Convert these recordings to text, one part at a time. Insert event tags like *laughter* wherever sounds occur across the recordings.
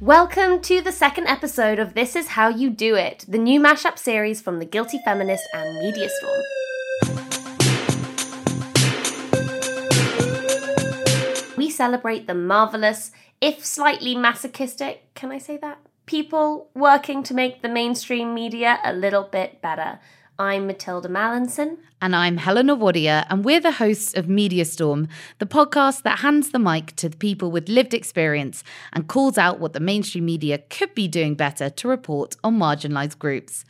Welcome to the second episode of This Is How You Do It, the new mashup series from The Guilty Feminist and Media Storm. We celebrate the marvelous, if slightly masochistic, can I say that? People working to make the mainstream media a little bit better. I'm Mathilda Mallinson. And I'm Helena Wadia, and we're the hosts of Media Storm, the podcast that hands the mic to the people with lived experience and calls out what the mainstream media could be doing better to report on marginalised groups.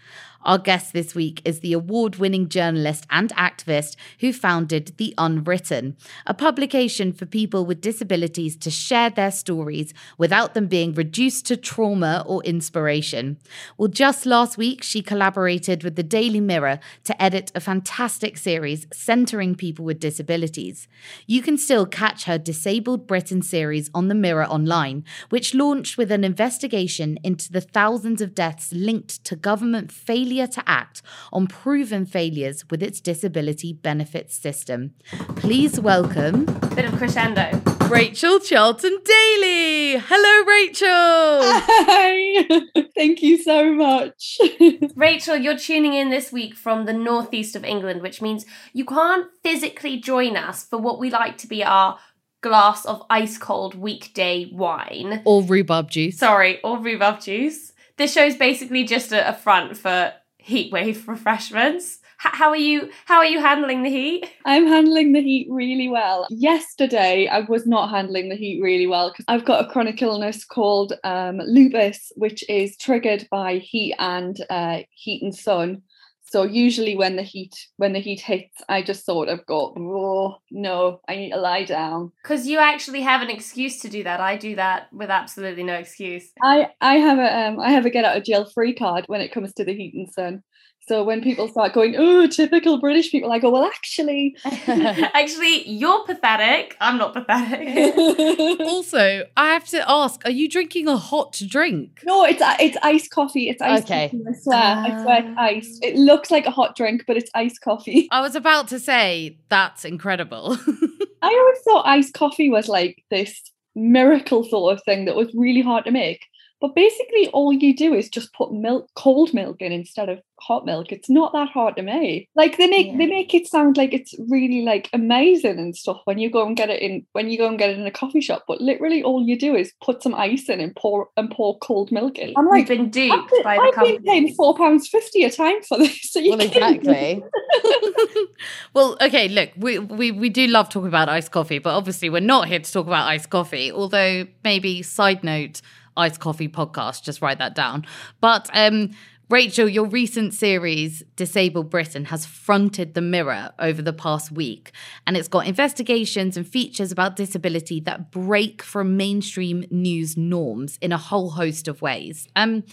Our guest this week is the award winning journalist and activist who founded The Unwritten, a publication for people with disabilities to share their stories without them being reduced to trauma or inspiration. Well, just last week, she collaborated with the Daily Mirror to edit a fantastic series centering people with disabilities. You can still catch her Disabled Britain series on the Mirror Online, which launched with an investigation into the thousands of deaths linked to government failure to act on proven failures with its disability benefits system. Please welcome. Bit of crescendo. Rachel Charlton Dailey. Hello, Rachel. Hi. *laughs* Thank you so much. *laughs* Rachel, you're tuning in this week from the northeast of England, which means you can't physically join us for what we like to be our glass of ice cold weekday wine. Or rhubarb juice. Sorry, or rhubarb juice. This show's basically just a, a front for heatwave *laughs* refreshments. How are you? How are you handling the heat? I'm handling the heat really well. Yesterday, I was not handling the heat really well because I've got a chronic illness called um, lupus, which is triggered by heat and uh, heat and sun. So usually when the heat when the heat hits, I just sort of go, oh no, I need to lie down. Because you actually have an excuse to do that. I do that with absolutely no excuse. I I have a um, I have a get out of jail free card when it comes to the heat and sun. So when people start going, oh, typical British people, I go, well, actually, *laughs* actually, you're pathetic. I'm not pathetic. *laughs* also, I have to ask: Are you drinking a hot drink? No, it's uh, it's iced coffee. It's iced Okay. coffee. I swear, I swear, it's ah. iced. It looks like a hot drink, but it's iced coffee. I was about to say that's incredible. *laughs* I always thought iced coffee was like this miracle sort of thing that was really hard to make. But basically, all you do is just put milk, cold milk in instead of hot milk. It's not that hard to make. Like they make Yeah. they make it sound like it's really like amazing and stuff when you go and get it in when you go and get it in a coffee shop. But literally, all you do is put some ice in and pour and pour cold milk in. I'm We've like, been duped I've been, by the I've been company. paying four pounds fifty a time for this. So you Well, can- exactly. *laughs* well, okay, look, we, we we do love talking about iced coffee, but obviously we're not here to talk about iced coffee. Although maybe side note, iced coffee podcast, just write that down. But um Rachel, your recent series, Disabled Britain, has fronted the mirror over the past week, and it's got investigations and features about disability that break from mainstream news norms in a whole host of ways. Um,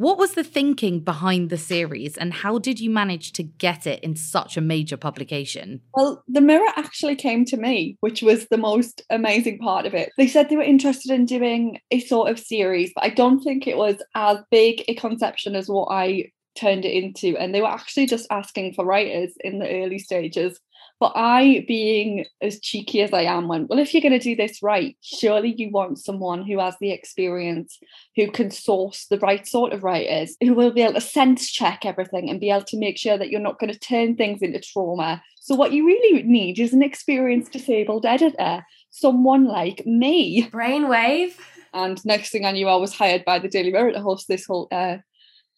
what was the thinking behind the series, and how did you manage to get it in such a major publication? Well, the mirror actually came to me, which was the most amazing part of it. They said they were interested in doing a sort of series, but I don't think it was as big a conception as what I turned it into. And they were actually just asking for writers in the early stages. But I, being as cheeky as I am, went, well, if you're going to do this right, surely you want someone who has the experience, who can source the right sort of writers, who will be able to sense check everything and be able to make sure that you're not going to turn things into trauma. So, what you really need is an experienced disabled editor, someone like me. Brainwave. And next thing I knew, I was hired by the Daily Mirror to host this whole uh,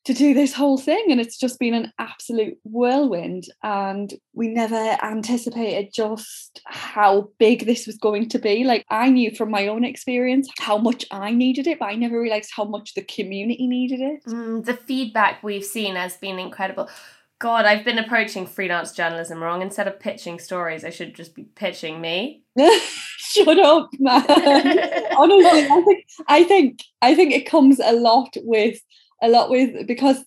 to do this whole thing and it's just been an absolute whirlwind and we never anticipated just how big this was going to be like i knew from my own experience how much i needed it but i never realized how much the community needed it Mm, the feedback we've seen has been incredible. God, I've been approaching freelance journalism wrong. Instead of pitching stories, I should just be pitching me. *laughs* shut up man *laughs* honestly i think i think i think it comes a lot with a lot with because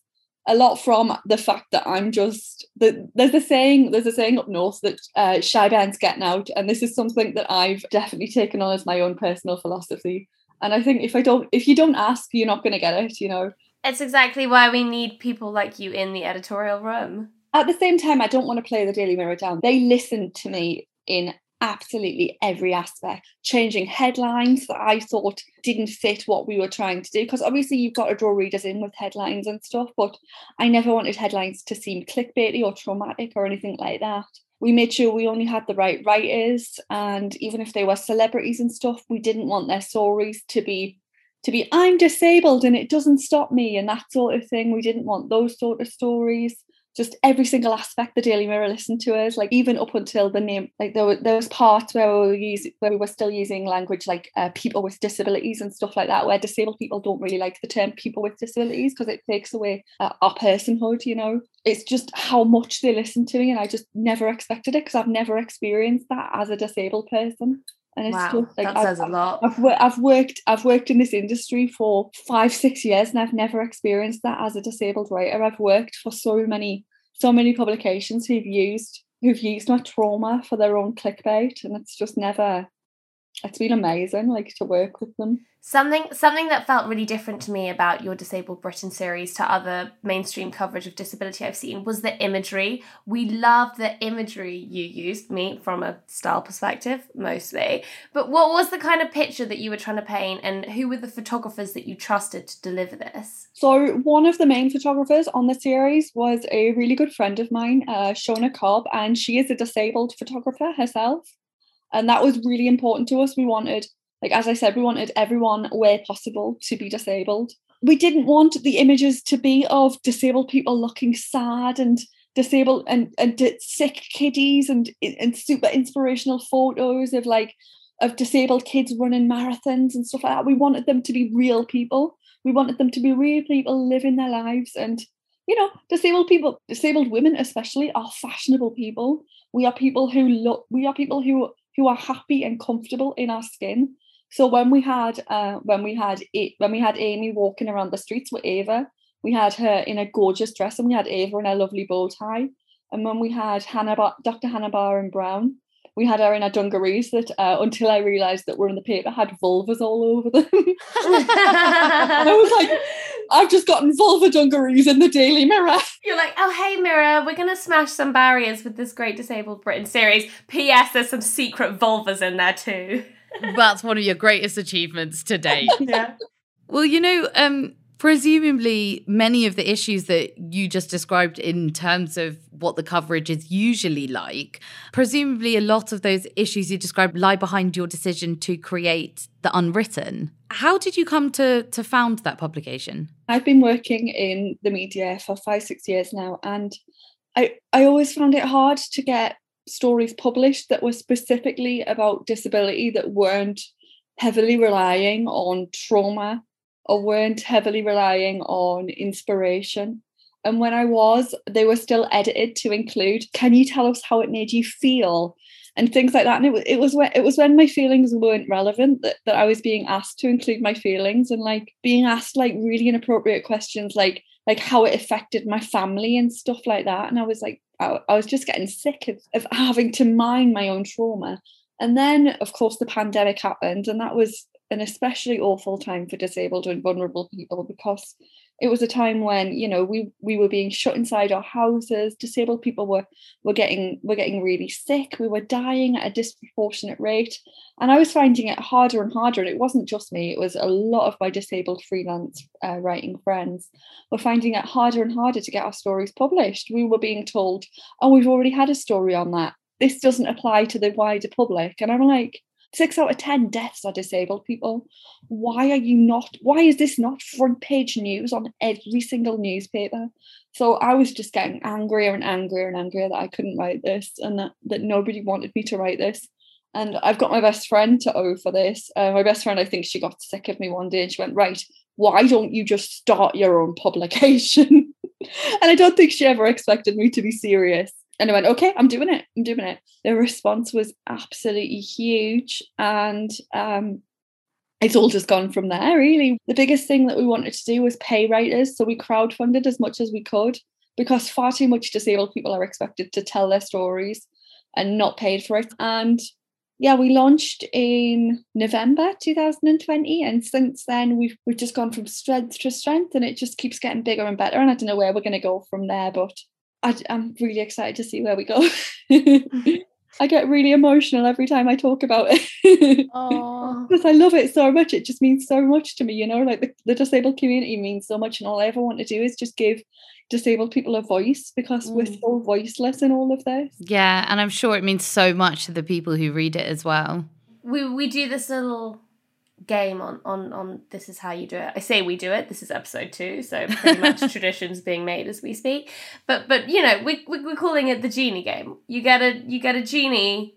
a lot from the fact that I'm just the, there's a saying there's a saying up north that uh, shy bands getting out, and this is something that I've definitely taken on as my own personal philosophy. And I think if I don't, if you don't ask, you're not going to get it. You know. It's exactly why we need people like you in the editorial room. At the same time, I don't want to play the Daily Mirror down. They listen to me in absolutely every aspect, changing headlines that I thought didn't fit what we were trying to do. Because obviously, you've got to draw readers in with headlines and stuff, but I never wanted headlines to seem clickbaity or traumatic or anything like that. We made sure we only had the right writers, and even if they were celebrities and stuff, we didn't want their stories to be to be I'm disabled and it doesn't stop me and that sort of thing. We didn't want those sort of stories just every single aspect the Daily Mirror listened to us, like even up until the name, like there were there was parts where we were using where we were still using language like uh, people with disabilities and stuff like that, where disabled people don't really like the term people with disabilities because it takes away uh, our personhood. You know, it's just how much they listen to me, and I just never expected it because I've never experienced that as a disabled person. And it's Wow, just like that I've- says a lot. I've, I've worked I've worked in this industry for five six years and I've never experienced that as a disabled writer. I've worked for so many so many publications who've used who've used my trauma for their own clickbait, and it's just never. It's been amazing, like to work with them. Something something that felt really different to me about your Disabled Britain series to other mainstream coverage of disability I've seen was the imagery. We love the imagery you used, me from a style perspective mostly. But what was the kind of picture that you were trying to paint and who were the photographers that you trusted to deliver this? So one of the main photographers on the series was a really good friend of mine, uh, Shona Cobb, and she is a disabled photographer herself. And that was really important to us. We wanted, like as I said, we wanted everyone where possible to be disabled. We didn't want the images to be of disabled people looking sad and disabled and, and sick kiddies and and super inspirational photos of like of disabled kids running marathons and stuff like that. We wanted them to be real people. We wanted them to be real people living their lives and you know, disabled people, disabled women especially, are fashionable people. We are people who look. We are people who who are happy and comfortable in our skin. So when we had uh, when we had A- when we had Amy walking around the streets with Ava, we had her in a gorgeous dress, and we had Ava in a lovely bow tie. And when we had Hannah, Bar- Dr. Hannah Barham Brown, we had her in her dungarees that, uh, until I realised that were in the paper, had vulvas all over them. *laughs* and I was like, I've just gotten vulva dungarees in the Daily Mirror. *laughs* You're like, oh hey Mirror, we're gonna smash some barriers with this great Disabled Britain series. P.S. There's some secret vulvas in there too. *laughs* That's one of your greatest achievements to date. *laughs* Yeah. Well, you know, um, presumably many of the issues that you just described in terms of what the coverage is usually like, presumably a lot of those issues you described lie behind your decision to create the unwritten. How did you come to to found that publication? I've been working in the media for five, six years now, and I, I always found it hard to get stories published that were specifically about disability that weren't heavily relying on trauma or weren't heavily relying on inspiration. And when I was, they were still edited to include, can you tell us how it made you feel? And things like that. And it was it was when it was when my feelings weren't relevant that, that I was being asked to include my feelings and like being asked like really inappropriate questions like like how it affected my family and stuff like that. And I was like, I, I was just getting sick of, of having to mine my own trauma. And then, of course, the pandemic happened, and that was an especially awful time for disabled and vulnerable people because it was a time when you know we we were being shut inside our houses disabled people were were getting were getting really sick we were dying at a disproportionate rate. And i was finding it harder and harder and it wasn't just me it was a lot of my disabled freelance uh, writing friends were finding it harder and harder to get our stories published. We were being told oh we've already had a story on that. This doesn't apply to the wider public. And i'm like six out of 10 deaths are disabled people. Why are you not? Why is this not front page news on every single newspaper? So I was just getting angrier and angrier and angrier that I couldn't write this and that, that nobody wanted me to write this. And I've got my best friend to owe for this. Uh, my best friend, I think she got sick of me one day and she went, Right, why don't you just start your own publication? *laughs* and I don't think she ever expected me to be serious and I went, okay, I'm doing it. I'm doing it. The response was absolutely huge. And um, it's all just gone from there, really. The biggest thing that we wanted to do was pay writers. So we crowdfunded as much as we could because far too much disabled people are expected to tell their stories and not paid for it. And yeah, we launched in November 2020, and since then we've we've just gone from strength to strength, and it just keeps getting bigger and better. And I don't know where we're going to go from there, but I, am really excited to see where we go. *laughs* I get really emotional every time I talk about it *laughs* because I love it so much. It just means so much to me, you know. Like the, the, disabled community means so much, and all I ever want to do is just give disabled people a voice because mm. we're so voiceless in all of this. Yeah, and I'm sure it means so much to the people who read it as well. We we do this little game on on on this is how you do it. I say we do it. This is episode two, so *laughs* pretty much traditions being made as we speak. But but you know we, we we're calling it the genie game. You get a you get a genie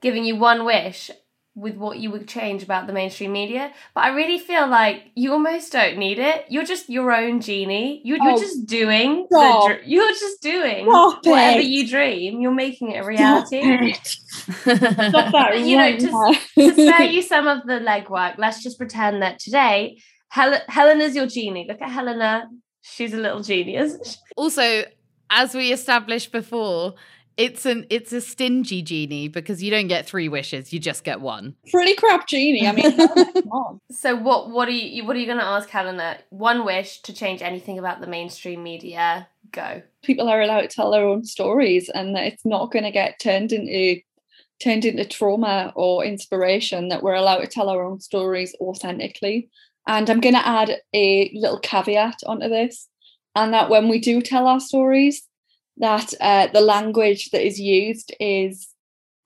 giving you one wish, with what you would change about the mainstream media. But I really feel like you almost don't need it. You're just your own genie. You're, you're oh, just doing the, you're just doing Stop whatever it. you dream. You're making it a reality. *laughs* Stop that you know, to, to spare *laughs* you some of the legwork, let's just pretend that today Hel- Helena's your genie. Look at Helena. She's a little genius. Also, as we established before, it's an it's a stingy genie because you don't get three wishes, you just get one. Pretty crap genie. I mean, *laughs* so what what are you what are you going to ask Helena? One wish to change anything about the mainstream media. Go. People are allowed to tell their own stories, and that it's not going to get turned into turned into trauma or inspiration. That we're allowed to tell our own stories authentically. And I'm going to add a little caveat onto this, and that when we do tell our stories, that uh, the language that is used is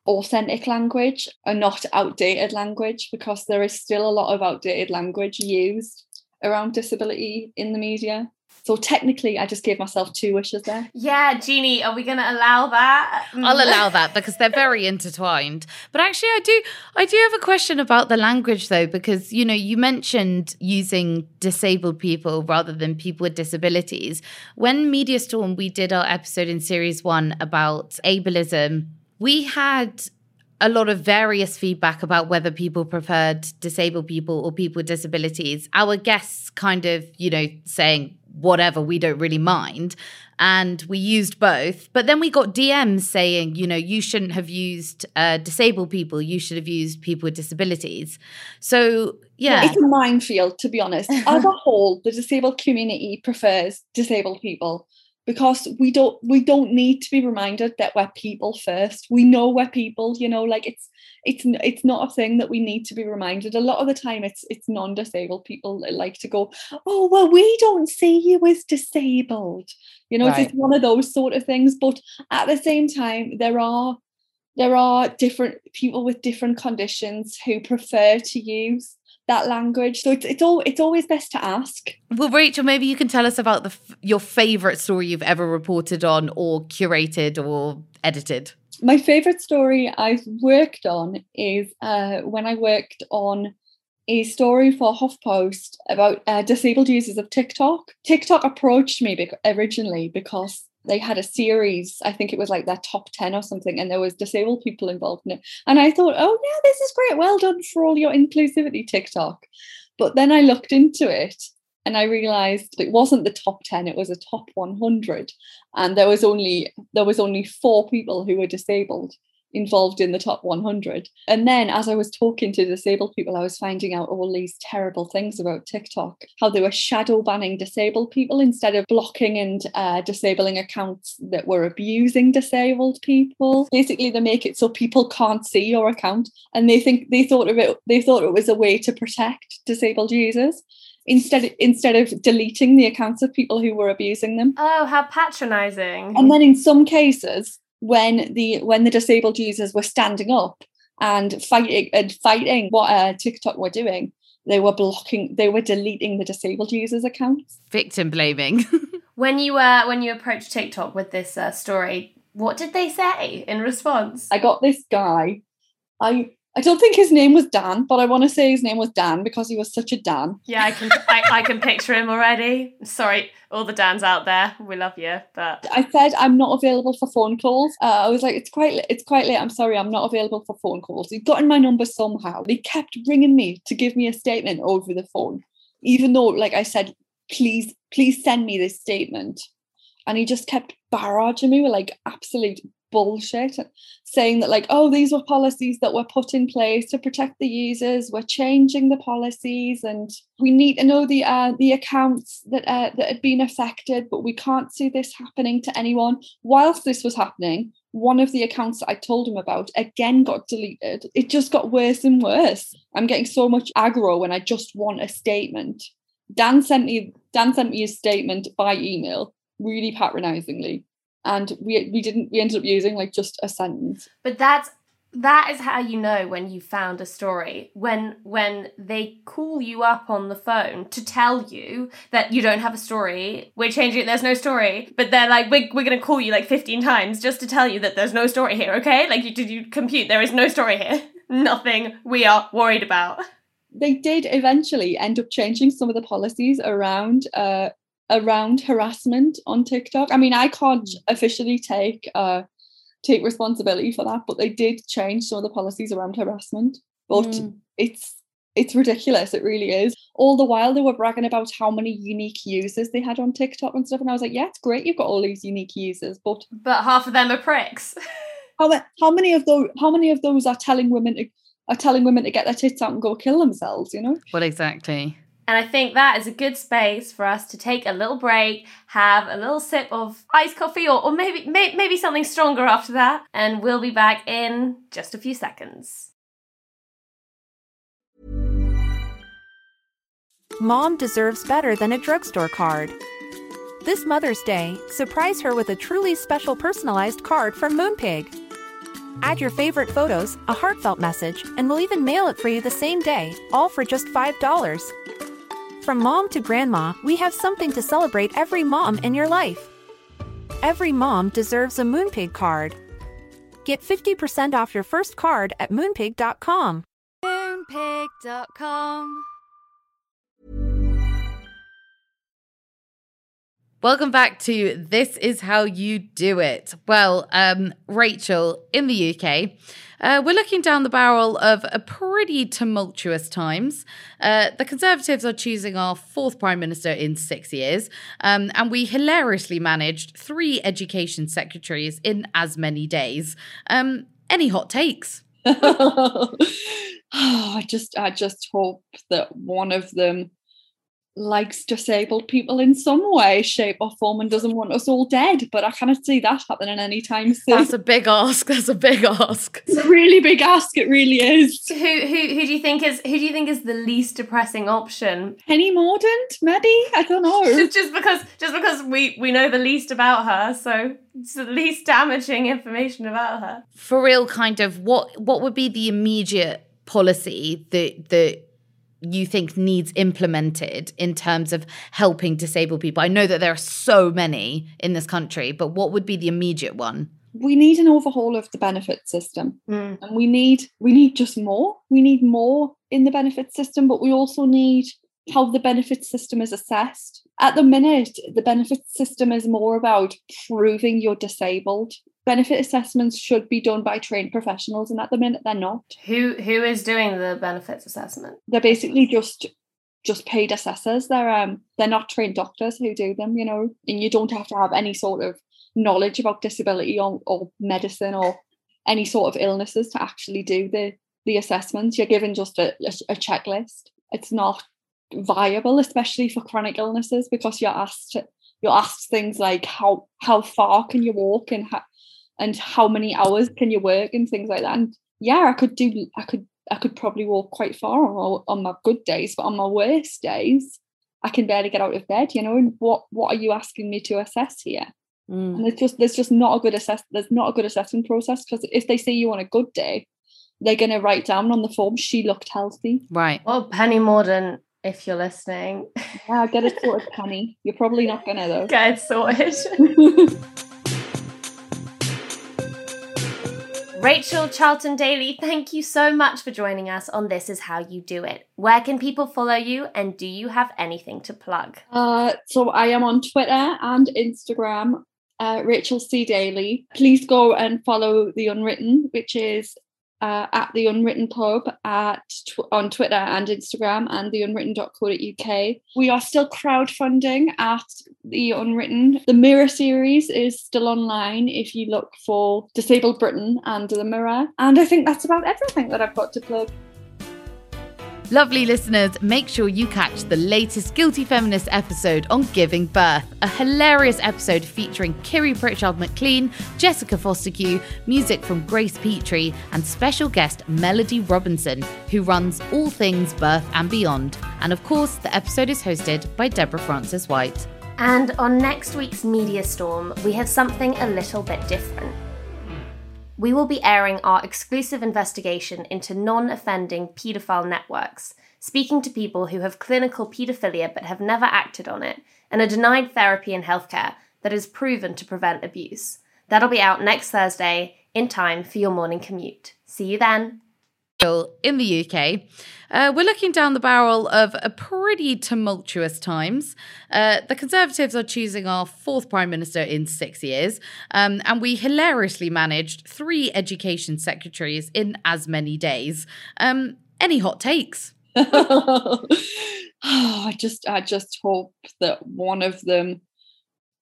authentic language and not outdated language because there is still a lot of outdated language used around disability in the media. So technically, I just gave myself two wishes there. Yeah, genie, are we going to allow that? I'll *laughs* allow that because they're very intertwined. But actually, I do, I do have a question about the language though, because you know, you mentioned using disabled people rather than people with disabilities. When Media Storm, we did our episode in series one about ableism. We had a lot of various feedback about whether people preferred disabled people or people with disabilities. Our guests kind of, you know, saying whatever, we don't really mind. And we used both. But then we got DMs saying, you know, you shouldn't have used uh, disabled people, you should have used people with disabilities. So, yeah. It's a minefield, to be honest. *laughs* As a whole, the disabled community prefers disabled people. Because we don't we don't need to be reminded that we're people first. We know we're people you know like it's it's it's not a thing that we need to be reminded. A lot of the time it's it's non-disabled people that like to go oh well we don't see you as disabled. You know Right. it's one of those sort of things but at the same time there are there are different people with different conditions who prefer to use that language so it's it's all it's always best to ask Well, Rachel, maybe you can tell us about the your favorite story you've ever reported on, or curated, or edited. my favorite story I've worked on is uh, when I worked on a story for HuffPost about uh, disabled users of TikTok. TikTok approached me bec- originally because they had a series, I think it was like their top 10 or something, and there was disabled people involved in it. And I thought, oh yeah, this is great. Well done for all your inclusivity, TikTok. But then I looked into it and I realized it wasn't the top 10, it was a top 100 and there was only there was only four people who were disabled involved in the top 100 and then as i was talking to disabled people i was finding out all these terrible things about tiktok how they were shadow banning disabled people instead of blocking and uh, disabling accounts that were abusing disabled people. Basically they make it so people can't see your account and they think they thought of it they thought it was a way to protect disabled users instead instead of deleting the accounts of people who were abusing them. Oh, how patronizing. and then in some cases when the when the disabled users were standing up and fighting and fighting what uh, tiktok were doing they were blocking they were deleting the disabled users accounts Victim blaming. *laughs* when you uh, when you approached TikTok with this uh, story, what did they say in response? i got this guy i i don't think his name was dan but i want to say his name was dan because he was such a dan yeah, I can I, I can picture him already. Sorry, all the Dans out there, we love you, but I said I'm not available for phone calls. Uh, I was like, it's quite it's quite late. I'm sorry, I'm not available for phone calls. He got in my number somehow. They kept ringing me to give me a statement over the phone, even though, like I said, please, please send me this statement. And he just kept barraging me with like absolute bullshit, saying that like, oh, these were policies that were put in place to protect the users. We're changing the policies, and we need to know the uh, the accounts that uh, that had been affected, but we can't see this happening to anyone. Whilst this was happening, one of the accounts that I told him about again got deleted. It just got worse and worse. I'm getting so much aggro when I just want a statement. Dan sent me Dan sent me a statement by email, really patronizingly. And we we didn't we ended up using like just a sentence. but that's that is how you know when you found a story when when they call you up on the phone to tell you that you don't have a story we're changing it there's no story but they're like we're, we're going to call you like 15 times just to tell you that there's no story here okay? Like you did you compute there is no story here? *laughs* Nothing we are worried about. They did eventually end up changing some of the policies around uh around harassment on TikTok. I mean, I can't officially take uh take responsibility for that, but they did change some of the policies around harassment. But Mm. it's it's ridiculous, it really is. All the while they were bragging about how many unique users they had on TikTok and stuff. And I was like, yeah, it's great you've got all these unique users, but but half of them are pricks *laughs* how, ma- how many of those how many of those are telling women to are telling women to get their tits out and go kill themselves, you know? well, exactly. And I think that is a good space for us to take a little break, have a little sip of iced coffee, or, or maybe may, maybe something stronger after that. And we'll be back in just a few seconds. Mom deserves better than a drugstore card. This Mother's Day, surprise her with a truly special personalized card from Moonpig. Add your favorite photos, a heartfelt message, and we'll even mail it for you the same day, all for just $5. From mom to grandma, we have something to celebrate every mom in your life. Every mom deserves a Moonpig card. Get 50% off your first card at moonpig.com. Moonpig.com. Welcome back to This Is How You Do It. Well, um, Rachel, in the UK, uh, we're looking down the barrel of a pretty tumultuous times. Uh, the Conservatives are choosing our fourth Prime Minister in six years, um, and we hilariously managed three education secretaries in as many days. Um, any hot takes? *laughs* oh, I just I just hope that one of them likes disabled people in some way, shape, or form and doesn't want us all dead. But I cannot see that happening anytime soon. That's a big ask. That's a big ask. It's a really big ask. It really is. Who who who do you think is who do you think is the least depressing option? Penny Mordaunt, maybe? I don't know. *laughs* Just, just because just because we we know the least about her, so it's the least damaging information about her. For real, kind of what what would be the immediate policy that that you think needs implemented in terms of helping disabled people? I know that there are so many in this country, but what would be the immediate one? we need an overhaul of the benefit system Mm. and we need we need just more we need more in the benefit system but we also need how the benefit system is assessed. At the minute the benefit system is more about proving you're disabled. Benefit assessments should be done by trained professionals and at the minute they're not. Who who is doing the benefits assessment? they're basically just just paid assessors. They're um they're not trained doctors who do them you know and you don't have to have any sort of knowledge about disability or, or medicine or any sort of illnesses to actually do the the assessments. You're given just a, a, a checklist. It's not viable especially for chronic illnesses because you're asked you're asked things like how how far can you walk and how and how many hours can you work and things like that and yeah i could do i could i could probably walk quite far on, on my good days but on my worst days i can barely get out of bed you know and what what are you asking me to assess here Mm. and it's just there's just not a good assess there's not a good assessment process because if they see you on a good day they're going to write down on the form she looked healthy Right. Well, Penny Mordaunt, if you're listening, yeah get it sorted *laughs* penny you're probably not going to though get it sorted. *laughs* Rachel Charlton Dailey, thank you so much for joining us on This Is How You Do It. Where can people follow you and do you have anything to plug? Uh, so I am on Twitter and Instagram, uh, Rachel C Dailey. Please go and follow the Unwritten, which is uh, at the Unwritten Pub at tw- on Twitter and Instagram, and the Unwritten.co.uk. We are still crowdfunding at the Unwritten. The Mirror series is still online if you look for Disabled Britain and the Mirror. And I think that's about everything that I've got to plug. Lovely listeners, make sure you catch the latest Guilty Feminist episode on giving birth, a hilarious episode featuring Kiri Pritchard McLean, Jessica Fostekew, music from Grace Petrie, and special guest Melody Robinson, who runs all things birth and beyond. And of course, the episode is hosted by Deborah Frances White. And on next week's Media Storm, we have something a little bit different. We will be airing our exclusive investigation into non offending paedophile networks, speaking to people who have clinical paedophilia but have never acted on it and are denied therapy and healthcare that is proven to prevent abuse. That'll be out next Thursday in time for your morning commute. See you then. In the UK. Uh, we're looking down the barrel of a pretty tumultuous times. Uh, the Conservatives are choosing our fourth Prime Minister in six years, um, and we hilariously managed three education secretaries in as many days. Um, any hot takes? *laughs* oh, I just I just hope that one of them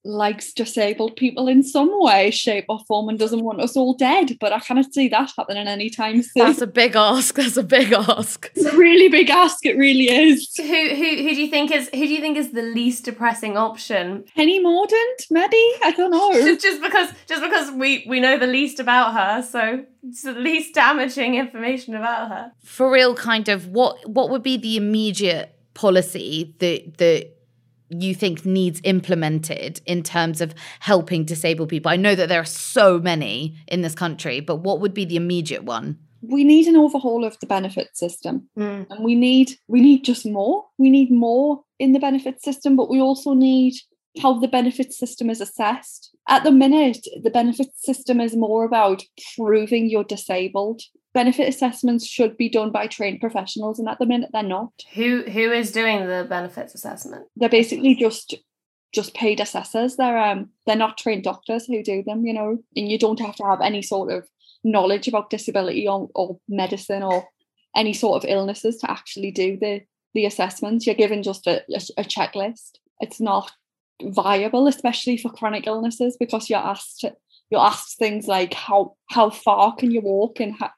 likes disabled people in some way, shape, or form and doesn't want us all dead. But I cannot see that happening anytime soon. That's a big ask. That's a big ask. *laughs* it's a really big ask, it really is. Who who who do you think is who do you think is the least depressing option? Penny Mordaunt, maybe? I don't know. *laughs* Just, just because just because we we know the least about her, so it's the least damaging information about her. For real, kind of what what would be the immediate policy that that you think needs implemented in terms of helping disabled people? I know that there are so many in this country, but what would be the immediate one? we need an overhaul of the benefit system. Mm. and we need we need just more we need more in the benefit system but we also need how the benefit system is assessed at the minute the benefit system is more about proving you're disabled benefit assessments should be done by trained professionals and at the minute they're not. Who who is doing the benefits assessment? they're basically just just paid assessors. They're um they're not trained doctors who do them you know and you don't have to have any sort of knowledge about disability or, or medicine or any sort of illnesses to actually do the the assessments. You're given just a, a, a checklist. It's not viable especially for chronic illnesses because you're asked you're asked things like how how far can you walk and how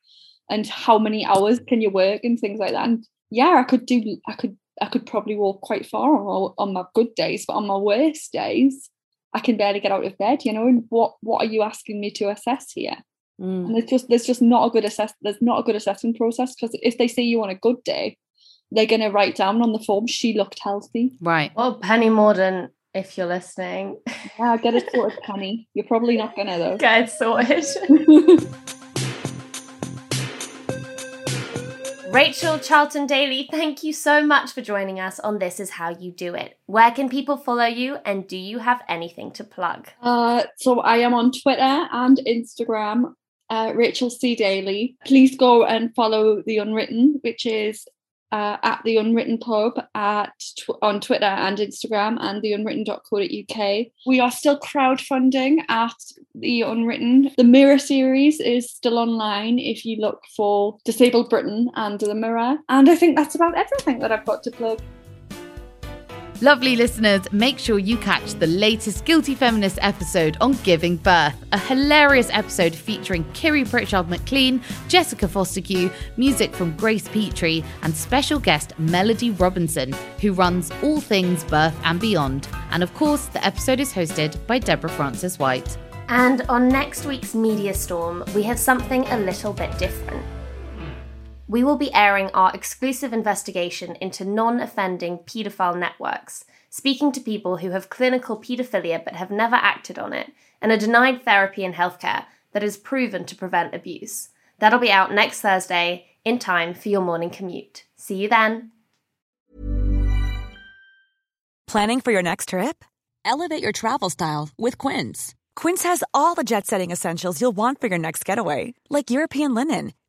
and how many hours can you work and things like that and yeah i could do i could I could probably walk quite far on my, on my good days, but on my worst days, I can barely get out of bed. You know, and what what are you asking me to assess here? Mm. And there's just there's just not a good assess there's not a good assessment process because if they see you on a good day, they're gonna write down on the form she looked healthy. Right. Well, Penny Mordaunt, if you're listening, Yeah, get it sorted, *laughs* Penny. You're probably not gonna though. get it sorted. *laughs* Rachel Charlton Dailey, thank you so much for joining us on This Is How You Do It. Where can people follow you and do you have anything to plug? Uh, so I am on Twitter and Instagram, uh, Rachel C Dailey. Please go and follow the Unwritten, which is uh, at the Unwritten Pub at tw- on Twitter and Instagram, and the Unwritten.co.uk. We are still crowdfunding at the Unwritten. The Mirror series is still online if you look for Disabled Britain and the Mirror. And I think that's about everything that I've got to plug. Lovely listeners, make sure you catch the latest Guilty Feminist episode on giving birth, a hilarious episode featuring Kiri Pritchard McLean, Jessica Fostekew, music from Grace Petrie, and special guest Melody Robinson, who runs all things birth and beyond. And of course, the episode is hosted by Deborah Frances White. And on next week's Media Storm, we have something a little bit different. We will be airing our exclusive investigation into non offending paedophile networks, speaking to people who have clinical paedophilia but have never acted on it and are denied therapy and healthcare that is proven to prevent abuse. That'll be out next Thursday in time for your morning commute. See you then. Planning for your next trip? Elevate your travel style with Quince. Quince has all the jet setting essentials you'll want for your next getaway, like European linen,